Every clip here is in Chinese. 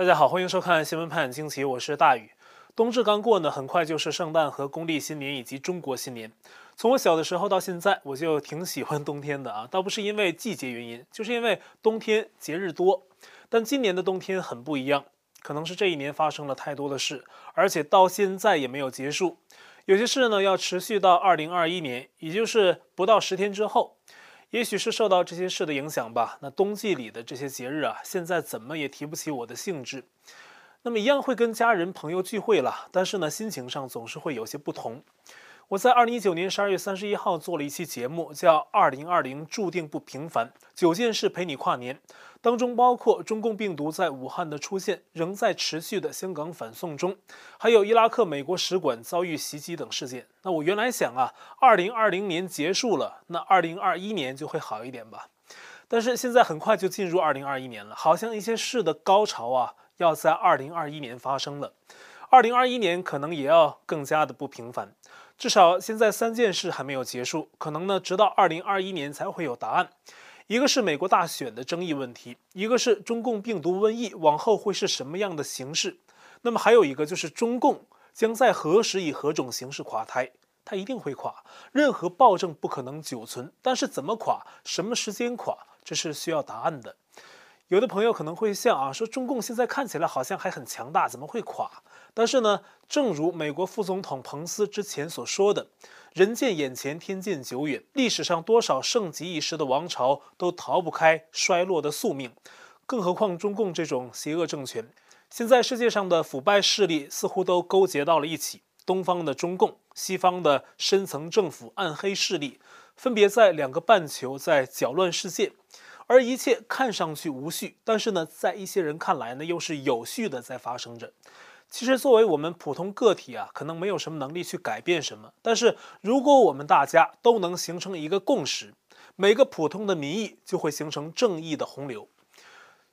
大家好，欢迎收看《新闻盘点惊奇》，我是大宇。冬至刚过呢，很快就是圣诞和公历新年以及中国新年。从我小的时候到现在，我就挺喜欢冬天的啊，倒不是因为季节原因，就是因为冬天节日多。但今年的冬天很不一样，可能是这一年发生了太多的事，而且到现在也没有结束。有些事呢要持续到二零二一年，也就是不到十天之后。也许是受到这些事的影响吧，那冬季里的这些节日啊，现在怎么也提不起我的兴致。那么一样会跟家人朋友聚会了，但是呢，心情上总是会有些不同。我在二零一九年十二月三十一号做了一期节目，叫《二零二零注定不平凡》，九件事陪你跨年。当中包括中共病毒在武汉的出现，仍在持续的香港反送中，还有伊拉克美国使馆遭遇袭击等事件。那我原来想啊，二零二零年结束了，那二零二一年就会好一点吧。但是现在很快就进入二零二一年了，好像一些事的高潮啊，要在二零二一年发生了。二零二一年可能也要更加的不平凡，至少现在三件事还没有结束，可能呢，直到二零二一年才会有答案。一个是美国大选的争议问题，一个是中共病毒瘟疫往后会是什么样的形式，那么还有一个就是中共将在何时以何种形式垮台，它一定会垮，任何暴政不可能久存，但是怎么垮，什么时间垮，这是需要答案的。有的朋友可能会像啊，说中共现在看起来好像还很强大，怎么会垮？但是呢，正如美国副总统彭斯之前所说的，人见眼前，天见久远。历史上多少盛极一时的王朝都逃不开衰落的宿命，更何况中共这种邪恶政权。现在世界上的腐败势力似乎都勾结到了一起，东方的中共，西方的深层政府暗黑势力，分别在两个半球在搅乱世界，而一切看上去无序，但是呢，在一些人看来呢，又是有序的在发生着。其实，作为我们普通个体啊，可能没有什么能力去改变什么。但是，如果我们大家都能形成一个共识，每个普通的民意就会形成正义的洪流。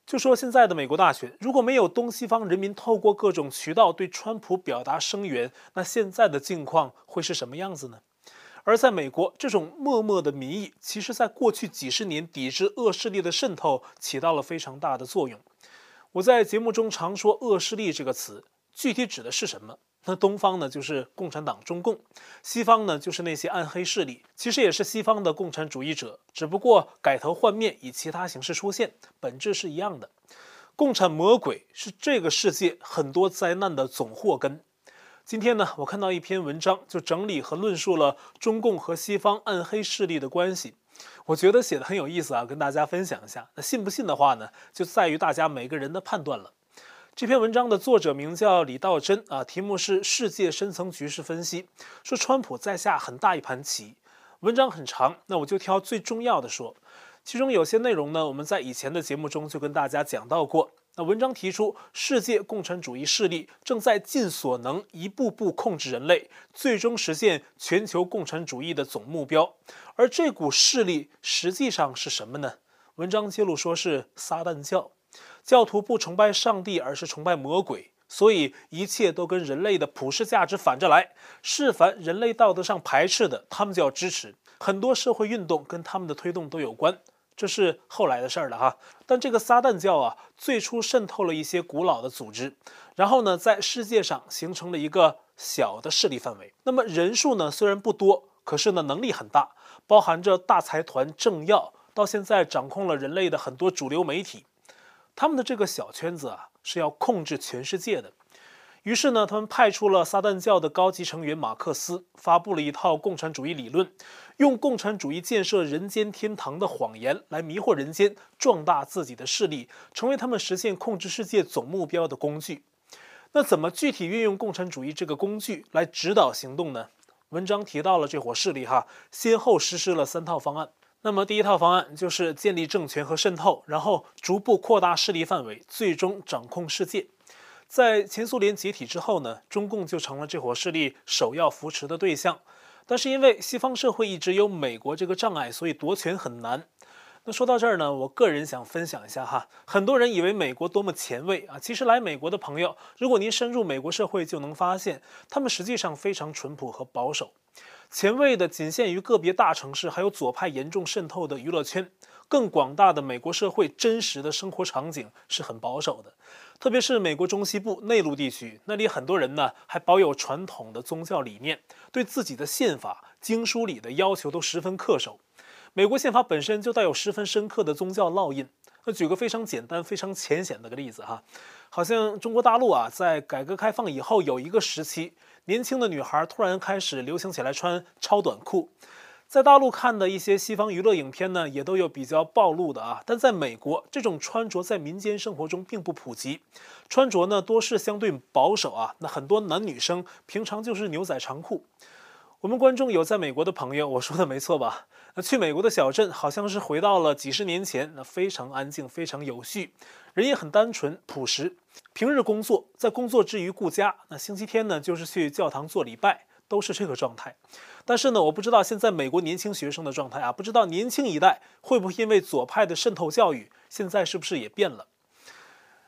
就说现在的美国大选，如果没有东西方人民透过各种渠道对川普表达声援，那现在的境况会是什么样子呢？而在美国，这种默默的民意，其实在过去几十年抵制恶势力的渗透起到了非常大的作用。我在节目中常说“恶势力”这个词。具体指的是什么？那东方呢，就是共产党中共；西方呢，就是那些暗黑势力。其实也是西方的共产主义者，只不过改头换面，以其他形式出现，本质是一样的。共产魔鬼是这个世界很多灾难的总祸根。今天呢，我看到一篇文章，就整理和论述了中共和西方暗黑势力的关系。我觉得写的很有意思啊，跟大家分享一下。那信不信的话呢，就在于大家每个人的判断了。这篇文章的作者名叫李道真啊，题目是《世界深层局势分析》，说川普在下很大一盘棋。文章很长，那我就挑最重要的说。其中有些内容呢，我们在以前的节目中就跟大家讲到过。那文章提出，世界共产主义势力正在尽所能一步步控制人类，最终实现全球共产主义的总目标。而这股势力实际上是什么呢？文章揭露说是撒旦教。教徒不崇拜上帝，而是崇拜魔鬼，所以一切都跟人类的普世价值反着来。是凡人类道德上排斥的，他们就要支持。很多社会运动跟他们的推动都有关，这是后来的事儿了哈。但这个撒旦教啊，最初渗透了一些古老的组织，然后呢，在世界上形成了一个小的势力范围。那么人数呢，虽然不多，可是呢，能力很大，包含着大财团、政要，到现在掌控了人类的很多主流媒体。他们的这个小圈子啊，是要控制全世界的。于是呢，他们派出了撒旦教的高级成员马克思，发布了一套共产主义理论，用共产主义建设人间天堂的谎言来迷惑人间，壮大自己的势力，成为他们实现控制世界总目标的工具。那怎么具体运用共产主义这个工具来指导行动呢？文章提到了这伙势力哈，先后实施了三套方案。那么第一套方案就是建立政权和渗透，然后逐步扩大势力范围，最终掌控世界。在前苏联解体之后呢，中共就成了这伙势力首要扶持的对象。但是因为西方社会一直有美国这个障碍，所以夺权很难。那说到这儿呢，我个人想分享一下哈，很多人以为美国多么前卫啊，其实来美国的朋友，如果您深入美国社会，就能发现他们实际上非常淳朴和保守。前卫的仅限于个别大城市，还有左派严重渗透的娱乐圈。更广大的美国社会真实的生活场景是很保守的。特别是美国中西部内陆地区，那里很多人呢还保有传统的宗教理念，对自己的宪法经书里的要求都十分恪守。美国宪法本身就带有十分深刻的宗教烙印。那举个非常简单、非常浅显的个例子哈，好像中国大陆啊，在改革开放以后有一个时期，年轻的女孩突然开始流行起来穿超短裤。在大陆看的一些西方娱乐影片呢，也都有比较暴露的啊。但在美国，这种穿着在民间生活中并不普及，穿着呢多是相对保守啊。那很多男女生平常就是牛仔长裤。我们观众有在美国的朋友，我说的没错吧？那去美国的小镇好像是回到了几十年前，那非常安静，非常有序，人也很单纯朴实。平日工作，在工作之余顾家，那星期天呢就是去教堂做礼拜。都是这个状态，但是呢，我不知道现在美国年轻学生的状态啊，不知道年轻一代会不会因为左派的渗透教育，现在是不是也变了？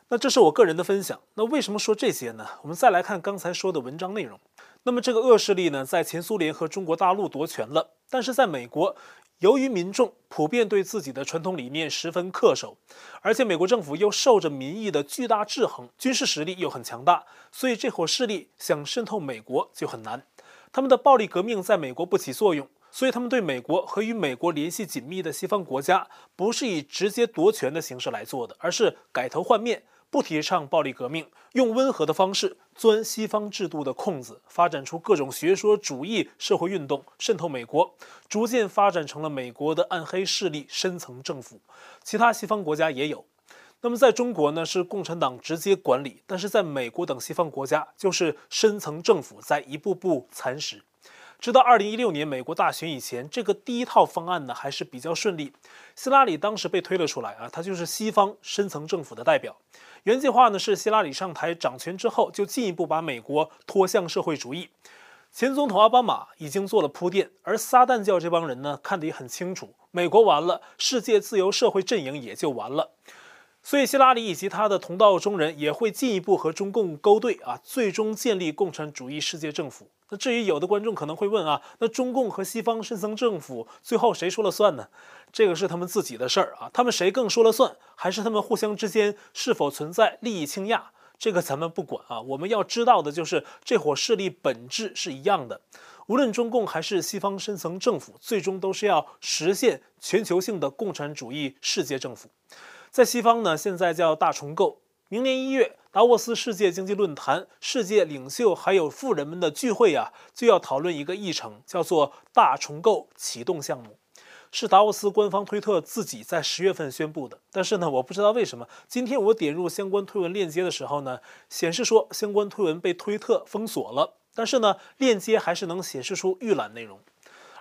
那这是我个人的分享。那为什么说这些呢？我们再来看刚才说的文章内容。那么这个恶势力呢，在前苏联和中国大陆夺权了，但是在美国，由于民众普遍对自己的传统理念十分恪守，而且美国政府又受着民意的巨大制衡，军事实力又很强大，所以这伙势力想渗透美国就很难。他们的暴力革命在美国不起作用，所以他们对美国和与美国联系紧密的西方国家，不是以直接夺权的形式来做的，而是改头换面，不提倡暴力革命，用温和的方式钻西方制度的空子，发展出各种学说主义社会运动，渗透美国，逐渐发展成了美国的暗黑势力深层政府。其他西方国家也有。那么在中国呢，是共产党直接管理；但是在美国等西方国家，就是深层政府在一步步蚕食。直到二零一六年美国大选以前，这个第一套方案呢还是比较顺利。希拉里当时被推了出来啊，他就是西方深层政府的代表。原计划呢是希拉里上台掌权之后，就进一步把美国拖向社会主义。前总统奥巴马已经做了铺垫，而撒旦教这帮人呢看得也很清楚，美国完了，世界自由社会阵营也就完了。所以，希拉里以及他的同道中人也会进一步和中共勾兑啊，最终建立共产主义世界政府。那至于有的观众可能会问啊，那中共和西方深层政府最后谁说了算呢？这个是他们自己的事儿啊，他们谁更说了算，还是他们互相之间是否存在利益倾轧，这个咱们不管啊。我们要知道的就是这伙势力本质是一样的，无论中共还是西方深层政府，最终都是要实现全球性的共产主义世界政府。在西方呢，现在叫大重构。明年一月，达沃斯世界经济论坛，世界领袖还有富人们的聚会啊，就要讨论一个议程，叫做“大重构启动项目”，是达沃斯官方推特自己在十月份宣布的。但是呢，我不知道为什么，今天我点入相关推文链接的时候呢，显示说相关推文被推特封锁了，但是呢，链接还是能显示出预览内容。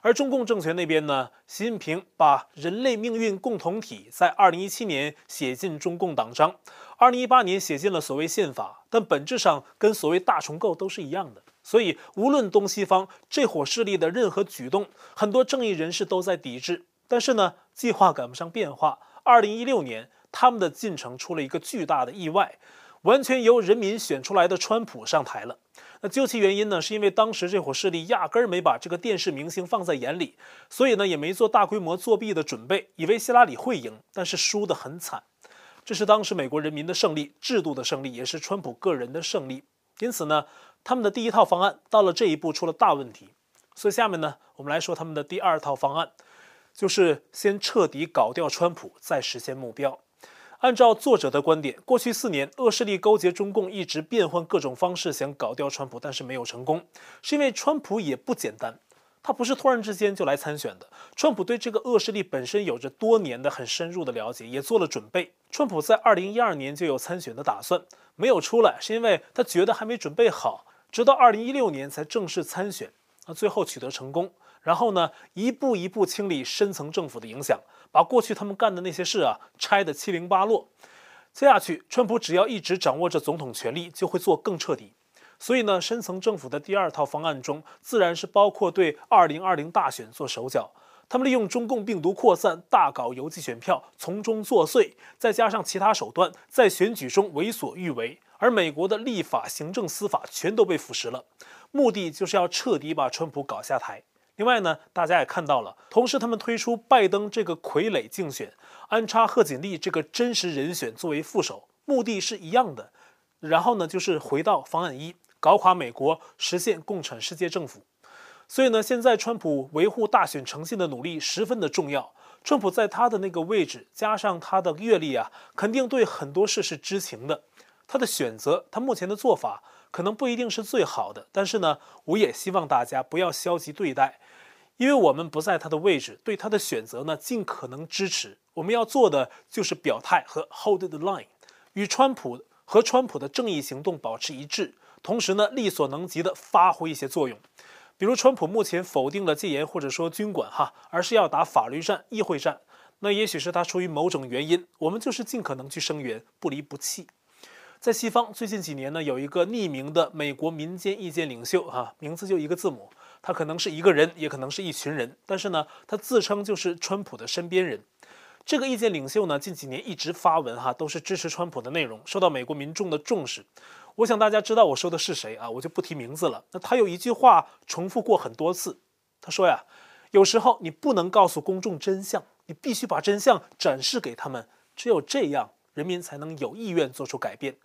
而中共政权那边呢，习近平把人类命运共同体在二零一七年写进中共党章，二零一八年写进了所谓宪法，但本质上跟所谓大重构都是一样的。所以，无论东西方这伙势力的任何举动，很多正义人士都在抵制。但是呢，计划赶不上变化。二零一六年，他们的进程出了一个巨大的意外，完全由人民选出来的川普上台了。那究其原因呢，是因为当时这伙势力压根儿没把这个电视明星放在眼里，所以呢也没做大规模作弊的准备，以为希拉里会赢，但是输得很惨。这是当时美国人民的胜利，制度的胜利，也是川普个人的胜利。因此呢，他们的第一套方案到了这一步出了大问题。所以下面呢，我们来说他们的第二套方案，就是先彻底搞掉川普，再实现目标。按照作者的观点，过去四年，恶势力勾结中共，一直变换各种方式想搞掉川普，但是没有成功，是因为川普也不简单，他不是突然之间就来参选的。川普对这个恶势力本身有着多年的很深入的了解，也做了准备。川普在二零一二年就有参选的打算，没有出来，是因为他觉得还没准备好，直到二零一六年才正式参选，那最后取得成功。然后呢，一步一步清理深层政府的影响，把过去他们干的那些事啊拆得七零八落。接下去，川普只要一直掌握着总统权力，就会做更彻底。所以呢，深层政府的第二套方案中，自然是包括对二零二零大选做手脚。他们利用中共病毒扩散，大搞邮寄选票，从中作祟，再加上其他手段，在选举中为所欲为。而美国的立法、行政、司法全都被腐蚀了，目的就是要彻底把川普搞下台。另外呢，大家也看到了，同时他们推出拜登这个傀儡竞选，安插贺锦丽这个真实人选作为副手，目的是一样的，然后呢，就是回到方案一，搞垮美国，实现共产世界政府。所以呢，现在川普维护大选诚信的努力十分的重要。川普在他的那个位置，加上他的阅历啊，肯定对很多事是知情的。他的选择，他目前的做法，可能不一定是最好的。但是呢，我也希望大家不要消极对待，因为我们不在他的位置，对他的选择呢，尽可能支持。我们要做的就是表态和 hold the line，与川普和川普的正义行动保持一致，同时呢，力所能及的发挥一些作用。比如，川普目前否定了戒严或者说军管哈，而是要打法律战、议会战。那也许是他出于某种原因，我们就是尽可能去声援，不离不弃。在西方最近几年呢，有一个匿名的美国民间意见领袖哈，名字就一个字母，他可能是一个人，也可能是一群人，但是呢，他自称就是川普的身边人。这个意见领袖呢，近几年一直发文哈，都是支持川普的内容，受到美国民众的重视。我想大家知道我说的是谁啊，我就不提名字了。那他有一句话重复过很多次，他说呀，有时候你不能告诉公众真相，你必须把真相展示给他们，只有这样，人民才能有意愿做出改变。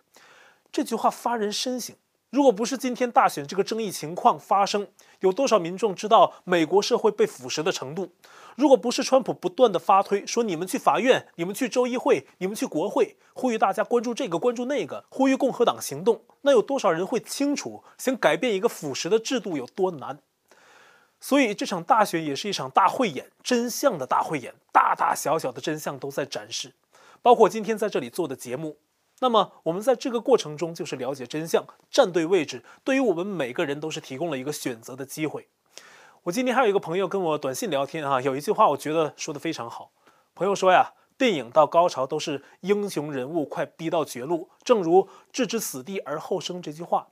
这句话发人深省。如果不是今天大选这个争议情况发生，有多少民众知道美国社会被腐蚀的程度？如果不是川普不断的发推说你们去法院、你们去州议会、你们去国会，呼吁大家关注这个关注那个，呼吁共和党行动，那有多少人会清楚想改变一个腐蚀的制度有多难？所以这场大选也是一场大汇演，真相的大汇演，大大小小的真相都在展示，包括今天在这里做的节目。那么我们在这个过程中，就是了解真相，站对位置，对于我们每个人都是提供了一个选择的机会。我今天还有一个朋友跟我短信聊天啊，有一句话我觉得说得非常好。朋友说呀，电影到高潮都是英雄人物快逼到绝路，正如置之死地而后生这句话。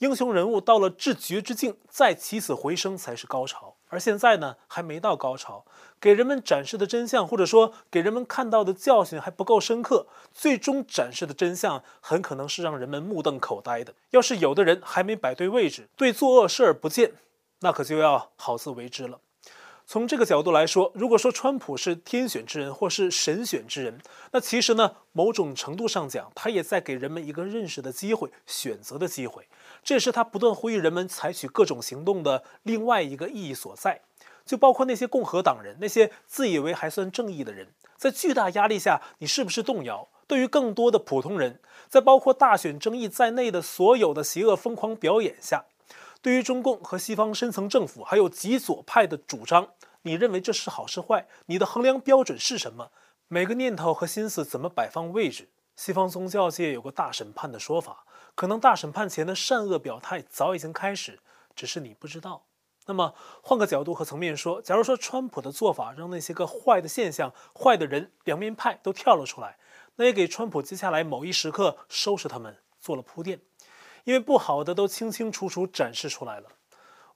英雄人物到了至绝之境，再起死回生才是高潮。而现在呢，还没到高潮，给人们展示的真相，或者说给人们看到的教训还不够深刻，最终展示的真相很可能是让人们目瞪口呆的。要是有的人还没摆对位置，对作恶视而不见，那可就要好自为之了。从这个角度来说，如果说川普是天选之人或是神选之人，那其实呢，某种程度上讲，他也在给人们一个认识的机会、选择的机会。这也是他不断呼吁人们采取各种行动的另外一个意义所在。就包括那些共和党人，那些自以为还算正义的人，在巨大压力下，你是不是动摇？对于更多的普通人，在包括大选争议在内的所有的邪恶疯狂表演下，对于中共和西方深层政府还有极左派的主张，你认为这是好是坏？你的衡量标准是什么？每个念头和心思怎么摆放位置？西方宗教界有个大审判的说法，可能大审判前的善恶表态早已经开始，只是你不知道。那么换个角度和层面说，假如说川普的做法让那些个坏的现象、坏的人两面派都跳了出来，那也给川普接下来某一时刻收拾他们做了铺垫。因为不好的都清清楚楚展示出来了。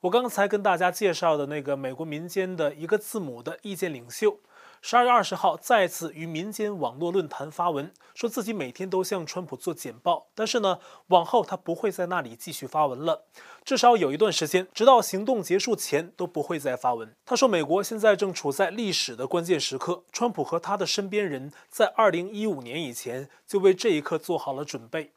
我刚才跟大家介绍的那个美国民间的一个字母的意见领袖，十二月二十号再次于民间网络论坛发文，说自己每天都向川普做简报，但是呢，往后他不会在那里继续发文了，至少有一段时间，直到行动结束前都不会再发文。他说，美国现在正处在历史的关键时刻，川普和他的身边人在二零一五年以前就为这一刻做好了准备。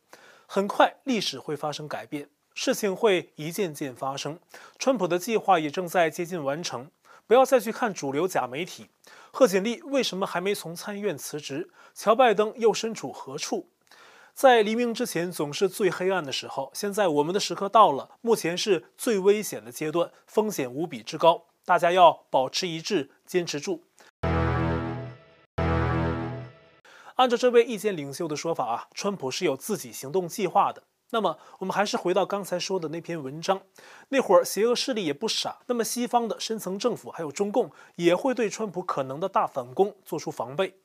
很快，历史会发生改变，事情会一件件发生。川普的计划也正在接近完成。不要再去看主流假媒体。贺锦丽为什么还没从参议院辞职？乔拜登又身处何处？在黎明之前总是最黑暗的时候。现在我们的时刻到了，目前是最危险的阶段，风险无比之高。大家要保持一致，坚持住。按照这位意见领袖的说法啊，川普是有自己行动计划的。那么，我们还是回到刚才说的那篇文章，那会儿邪恶势力也不傻。那么，西方的深层政府还有中共也会对川普可能的大反攻做出防备。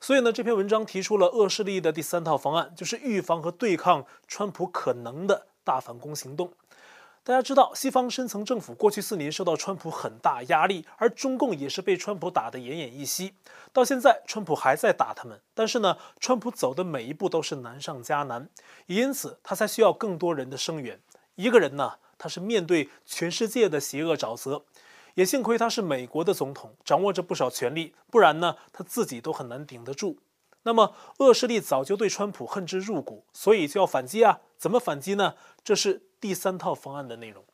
所以呢，这篇文章提出了恶势力的第三套方案，就是预防和对抗川普可能的大反攻行动。大家知道，西方深层政府过去四年受到川普很大压力，而中共也是被川普打得奄奄一息。到现在，川普还在打他们，但是呢，川普走的每一步都是难上加难，也因此他才需要更多人的声援。一个人呢，他是面对全世界的邪恶沼泽，也幸亏他是美国的总统，掌握着不少权力，不然呢，他自己都很难顶得住。那么恶势力早就对川普恨之入骨，所以就要反击啊！怎么反击呢？这是第三套方案的内容。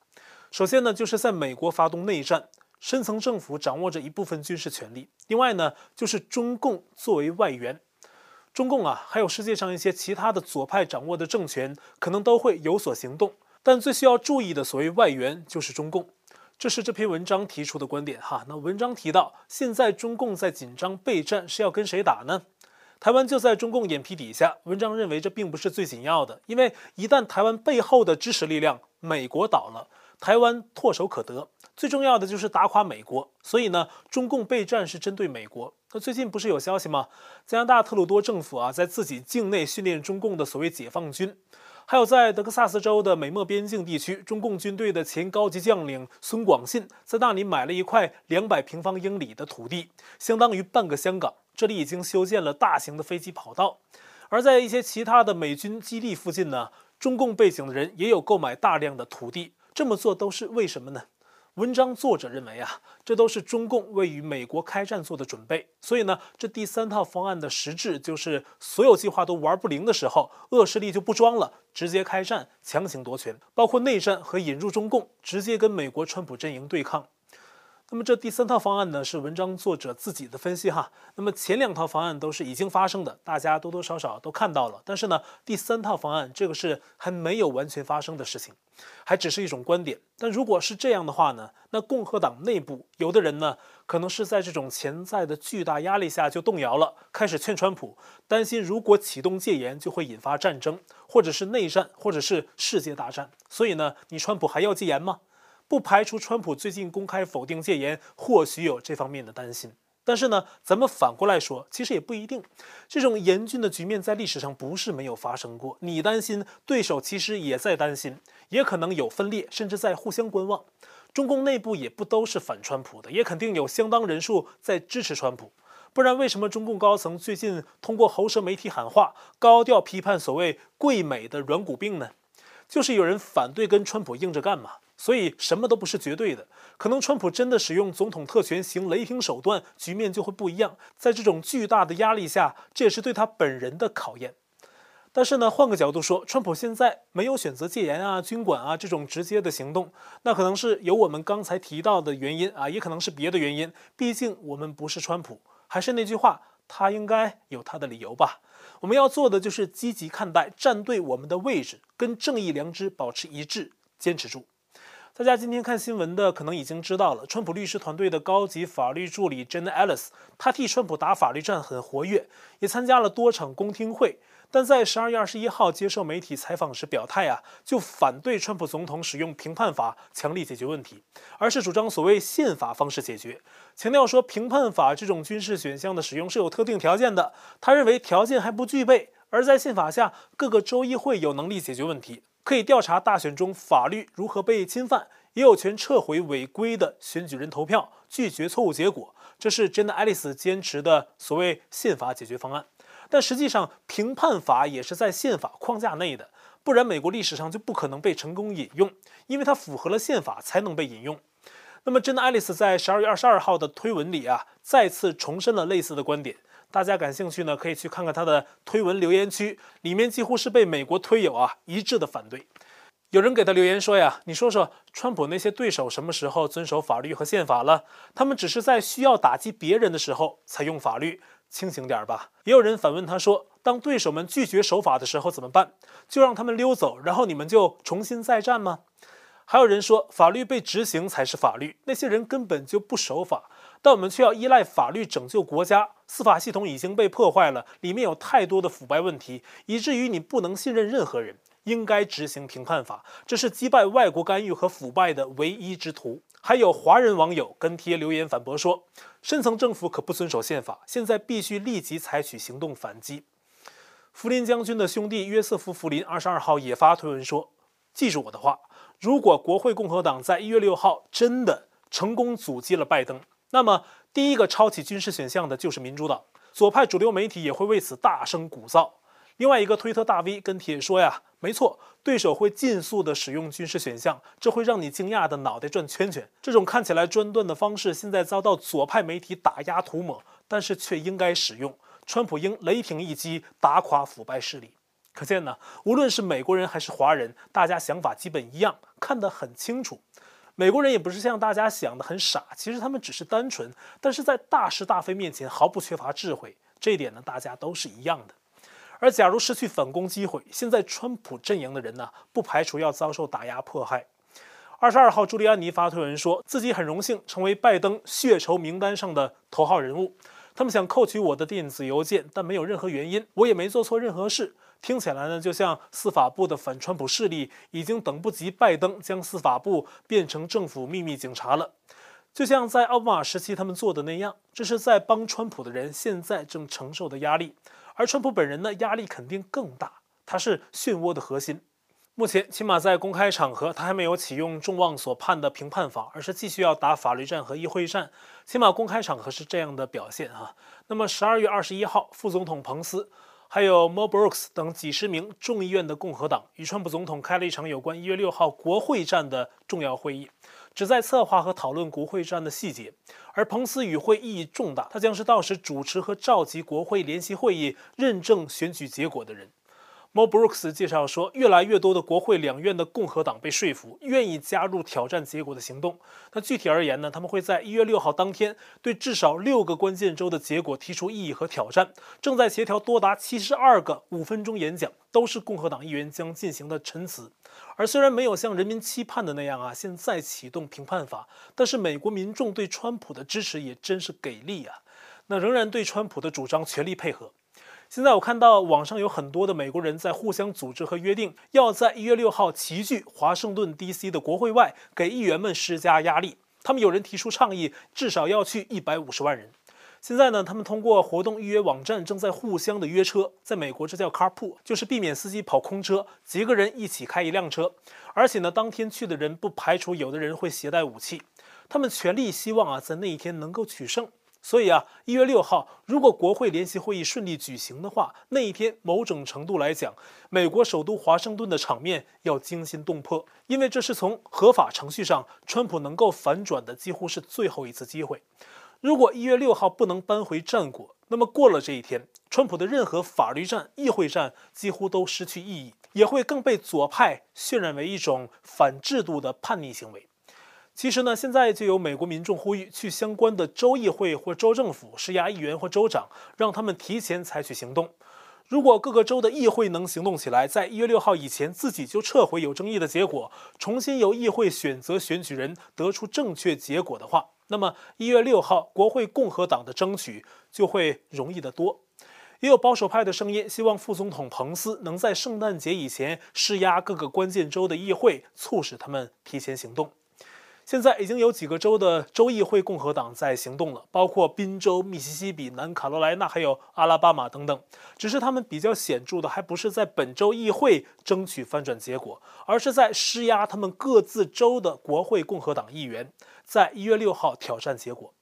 首先呢，就是在美国发动内战，深层政府掌握着一部分军事权力。另外呢，就是中共作为外援，中共啊，还有世界上一些其他的左派掌握的政权，可能都会有所行动。但最需要注意的所谓外援，就是中共。这是这篇文章提出的观点哈。那文章提到，现在中共在紧张备战，是要跟谁打呢？台湾就在中共眼皮底下。文章认为这并不是最紧要的，因为一旦台湾背后的支持力量美国倒了，台湾唾手可得。最重要的就是打垮美国。所以呢，中共备战是针对美国。那最近不是有消息吗？加拿大特鲁多政府啊，在自己境内训练中共的所谓解放军。还有在德克萨斯州的美墨边境地区，中共军队的前高级将领孙广信在那里买了一块两百平方英里的土地，相当于半个香港。这里已经修建了大型的飞机跑道。而在一些其他的美军基地附近呢，中共背景的人也有购买大量的土地。这么做都是为什么呢？文章作者认为啊，这都是中共为与美国开战做的准备。所以呢，这第三套方案的实质就是，所有计划都玩不灵的时候，恶势力就不装了，直接开战，强行夺权，包括内战和引入中共，直接跟美国川普阵营对抗。那么这第三套方案呢，是文章作者自己的分析哈。那么前两套方案都是已经发生的，大家多多少少都看到了。但是呢，第三套方案这个是还没有完全发生的事情，还只是一种观点。但如果是这样的话呢，那共和党内部有的人呢，可能是在这种潜在的巨大压力下就动摇了，开始劝川普，担心如果启动戒严就会引发战争，或者是内战，或者是世界大战。所以呢，你川普还要戒严吗？不排除川普最近公开否定戒严，或许有这方面的担心。但是呢，咱们反过来说，其实也不一定。这种严峻的局面在历史上不是没有发生过。你担心，对手其实也在担心，也可能有分裂，甚至在互相观望。中共内部也不都是反川普的，也肯定有相当人数在支持川普。不然，为什么中共高层最近通过喉舌媒体喊话，高调批判所谓“贵美的软骨病”呢？就是有人反对跟川普硬着干嘛。所以什么都不是绝对的，可能川普真的使用总统特权行雷霆手段，局面就会不一样。在这种巨大的压力下，这也是对他本人的考验。但是呢，换个角度说，川普现在没有选择戒严啊、军管啊这种直接的行动，那可能是有我们刚才提到的原因啊，也可能是别的原因。毕竟我们不是川普，还是那句话，他应该有他的理由吧。我们要做的就是积极看待，站对我们的位置，跟正义良知保持一致，坚持住。大家今天看新闻的可能已经知道了，川普律师团队的高级法律助理 Jenna Ellis，他替川普打法律战很活跃，也参加了多场公听会。但在十二月二十一号接受媒体采访时表态啊，就反对川普总统使用评判法强力解决问题，而是主张所谓宪法方式解决，强调说评判法这种军事选项的使用是有特定条件的，他认为条件还不具备，而在宪法下各个州议会有能力解决问题。可以调查大选中法律如何被侵犯，也有权撤回违规的选举人投票，拒绝错误结果。这是 Jenna Ellis 坚持的所谓宪法解决方案。但实际上，评判法也是在宪法框架内的，不然美国历史上就不可能被成功引用，因为它符合了宪法才能被引用。那么，Jenna Ellis 在十二月二十二号的推文里啊，再次重申了类似的观点。大家感兴趣呢，可以去看看他的推文留言区，里面几乎是被美国推友啊一致的反对。有人给他留言说呀：“你说说，川普那些对手什么时候遵守法律和宪法了？他们只是在需要打击别人的时候才用法律，清醒点吧。”也有人反问他说：“当对手们拒绝守法的时候怎么办？就让他们溜走，然后你们就重新再战吗？”还有人说：“法律被执行才是法律，那些人根本就不守法。”但我们却要依赖法律拯救国家，司法系统已经被破坏了，里面有太多的腐败问题，以至于你不能信任任何人。应该执行评判法，这是击败外国干预和腐败的唯一之途。还有华人网友跟帖留言反驳说，深层政府可不遵守宪法，现在必须立即采取行动反击。福林将军的兄弟约瑟夫·福林二十二号也发推文说：“记住我的话，如果国会共和党在一月六号真的成功阻击了拜登。”那么，第一个抄起军事选项的就是民主党，左派主流媒体也会为此大声鼓噪。另外一个推特大 V 跟帖说呀，没错，对手会尽速的使用军事选项，这会让你惊讶的脑袋转圈圈。这种看起来专断的方式，现在遭到左派媒体打压涂抹，但是却应该使用。川普应雷霆一击，打垮腐败势力。可见呢，无论是美国人还是华人，大家想法基本一样，看得很清楚。美国人也不是像大家想的很傻，其实他们只是单纯，但是在大是大非面前毫不缺乏智慧。这一点呢，大家都是一样的。而假如失去反攻机会，现在川普阵营的人呢，不排除要遭受打压迫害。二十二号，朱利安尼发推文说自己很荣幸成为拜登血仇名单上的头号人物。他们想扣取我的电子邮件，但没有任何原因，我也没做错任何事。听起来呢，就像司法部的反川普势力已经等不及拜登将司法部变成政府秘密警察了，就像在奥巴马时期他们做的那样。这是在帮川普的人现在正承受的压力，而川普本人呢，压力肯定更大。他是漩涡的核心。目前，起码在公开场合，他还没有启用众望所盼的评判法，而是继续要打法律战和议会战。起码公开场合是这样的表现啊。那么，十二月二十一号，副总统彭斯。还有 Mo Brooks 等几十名众议院的共和党与川普总统开了一场有关一月六号国会战的重要会议，旨在策划和讨论国会战的细节。而彭斯与会意义重大，他将是到时主持和召集国会联席会议、认证选举结果的人。Mo Brooks 介绍说，越来越多的国会两院的共和党被说服，愿意加入挑战结果的行动。那具体而言呢，他们会在一月六号当天对至少六个关键州的结果提出异议和挑战。正在协调多达七十二个五分钟演讲，都是共和党议员将进行的陈词。而虽然没有像人民期盼的那样啊，现在启动评判法，但是美国民众对川普的支持也真是给力啊！那仍然对川普的主张全力配合。现在我看到网上有很多的美国人在互相组织和约定，要在一月六号齐聚华盛顿 DC 的国会外，给议员们施加压力。他们有人提出倡议，至少要去一百五十万人。现在呢，他们通过活动预约网站正在互相的约车。在美国，这叫 carpool，就是避免司机跑空车，几个人一起开一辆车。而且呢，当天去的人不排除有的人会携带武器。他们全力希望啊，在那一天能够取胜。所以啊，一月六号，如果国会联席会议顺利举行的话，那一天某种程度来讲，美国首都华盛顿的场面要惊心动魄，因为这是从合法程序上，川普能够反转的几乎是最后一次机会。如果一月六号不能扳回战果，那么过了这一天，川普的任何法律战、议会战几乎都失去意义，也会更被左派渲染为一种反制度的叛逆行为。其实呢，现在就有美国民众呼吁去相关的州议会或州政府施压议员或州长，让他们提前采取行动。如果各个州的议会能行动起来，在一月六号以前自己就撤回有争议的结果，重新由议会选择选举人，得出正确结果的话，那么一月六号国会共和党的争取就会容易得多。也有保守派的声音，希望副总统彭斯能在圣诞节以前施压各个关键州的议会，促使他们提前行动。现在已经有几个州的州议会共和党在行动了，包括宾州、密西西比、南卡罗来纳，还有阿拉巴马等等。只是他们比较显著的，还不是在本州议会争取翻转结果，而是在施压他们各自州的国会共和党议员，在一月六号挑战结果。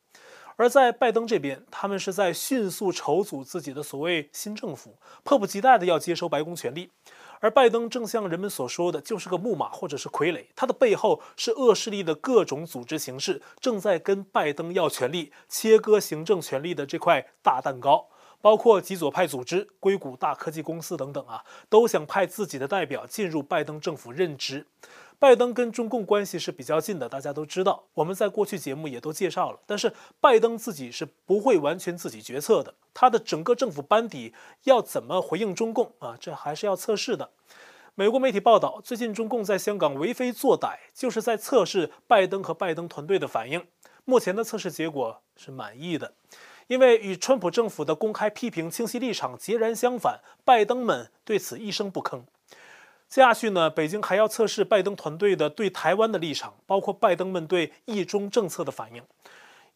而在拜登这边，他们是在迅速筹组自己的所谓新政府，迫不及待的要接收白宫权力。而拜登正像人们所说的，就是个木马或者是傀儡，他的背后是恶势力的各种组织形式，正在跟拜登要权力，切割行政权力的这块大蛋糕，包括极左派组织、硅谷大科技公司等等啊，都想派自己的代表进入拜登政府任职。拜登跟中共关系是比较近的，大家都知道，我们在过去节目也都介绍了。但是拜登自己是不会完全自己决策的，他的整个政府班底要怎么回应中共啊？这还是要测试的。美国媒体报道，最近中共在香港为非作歹，就是在测试拜登和拜登团队的反应。目前的测试结果是满意的，因为与川普政府的公开批评、清晰立场截然相反，拜登们对此一声不吭。接下去呢，北京还要测试拜登团队的对台湾的立场，包括拜登们对一中政策的反应。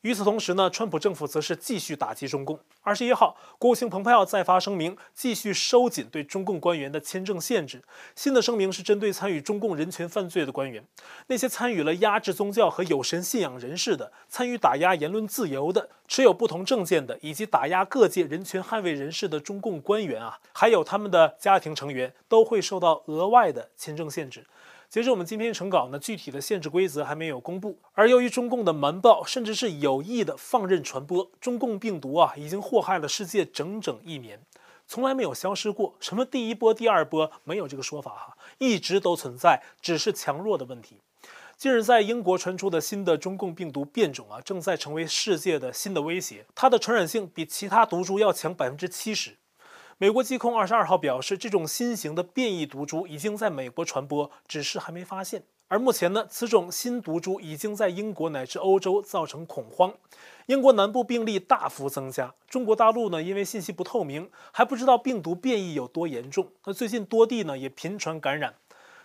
与此同时呢，川普政府则是继续打击中共。二十一号，国务卿蓬佩奥再发声明，继续收紧对中共官员的签证限制。新的声明是针对参与中共人权犯罪的官员，那些参与了压制宗教和有神信仰人士的，参与打压言论自由的，持有不同政见的，以及打压各界人权捍卫人士的中共官员啊，还有他们的家庭成员，都会受到额外的签证限制。截至我们今天成稿呢，具体的限制规则还没有公布。而由于中共的瞒报，甚至是有意的放任传播，中共病毒啊，已经祸害了世界整整一年，从来没有消失过。什么第一波、第二波，没有这个说法哈，一直都存在，只是强弱的问题。近日，在英国传出的新的中共病毒变种啊，正在成为世界的新的威胁，它的传染性比其他毒株要强百分之七十。美国疾控二十二号表示，这种新型的变异毒株已经在美国传播，只是还没发现。而目前呢，此种新毒株已经在英国乃至欧洲造成恐慌，英国南部病例大幅增加。中国大陆呢，因为信息不透明，还不知道病毒变异有多严重。那最近多地呢也频传感染，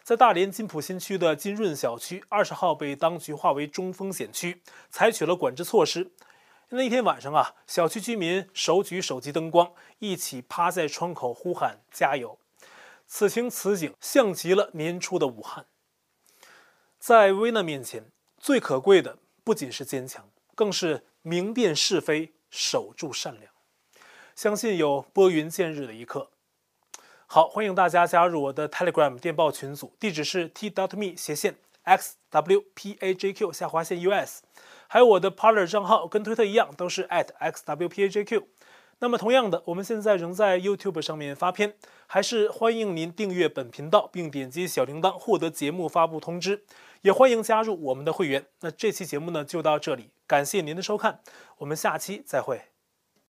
在大连金浦新区的金润小区，二十号被当局划为中风险区，采取了管制措施。那天晚上啊，小区居民手举手机灯光，一起趴在窗口呼喊加油。此情此景，像极了年初的武汉。在危难面前，最可贵的不仅是坚强，更是明辨是非，守住善良。相信有拨云见日的一刻。好，欢迎大家加入我的 Telegram 电报群组，地址是 t.me 斜线 xwpajq 下划线 us。还有我的 Parler 账号，跟推特一样，都是 @xwpajq。那么同样的，我们现在仍在 YouTube 上面发片，还是欢迎您订阅本频道，并点击小铃铛获得节目发布通知。也欢迎加入我们的会员。那这期节目呢就到这里，感谢您的收看，我们下期再会。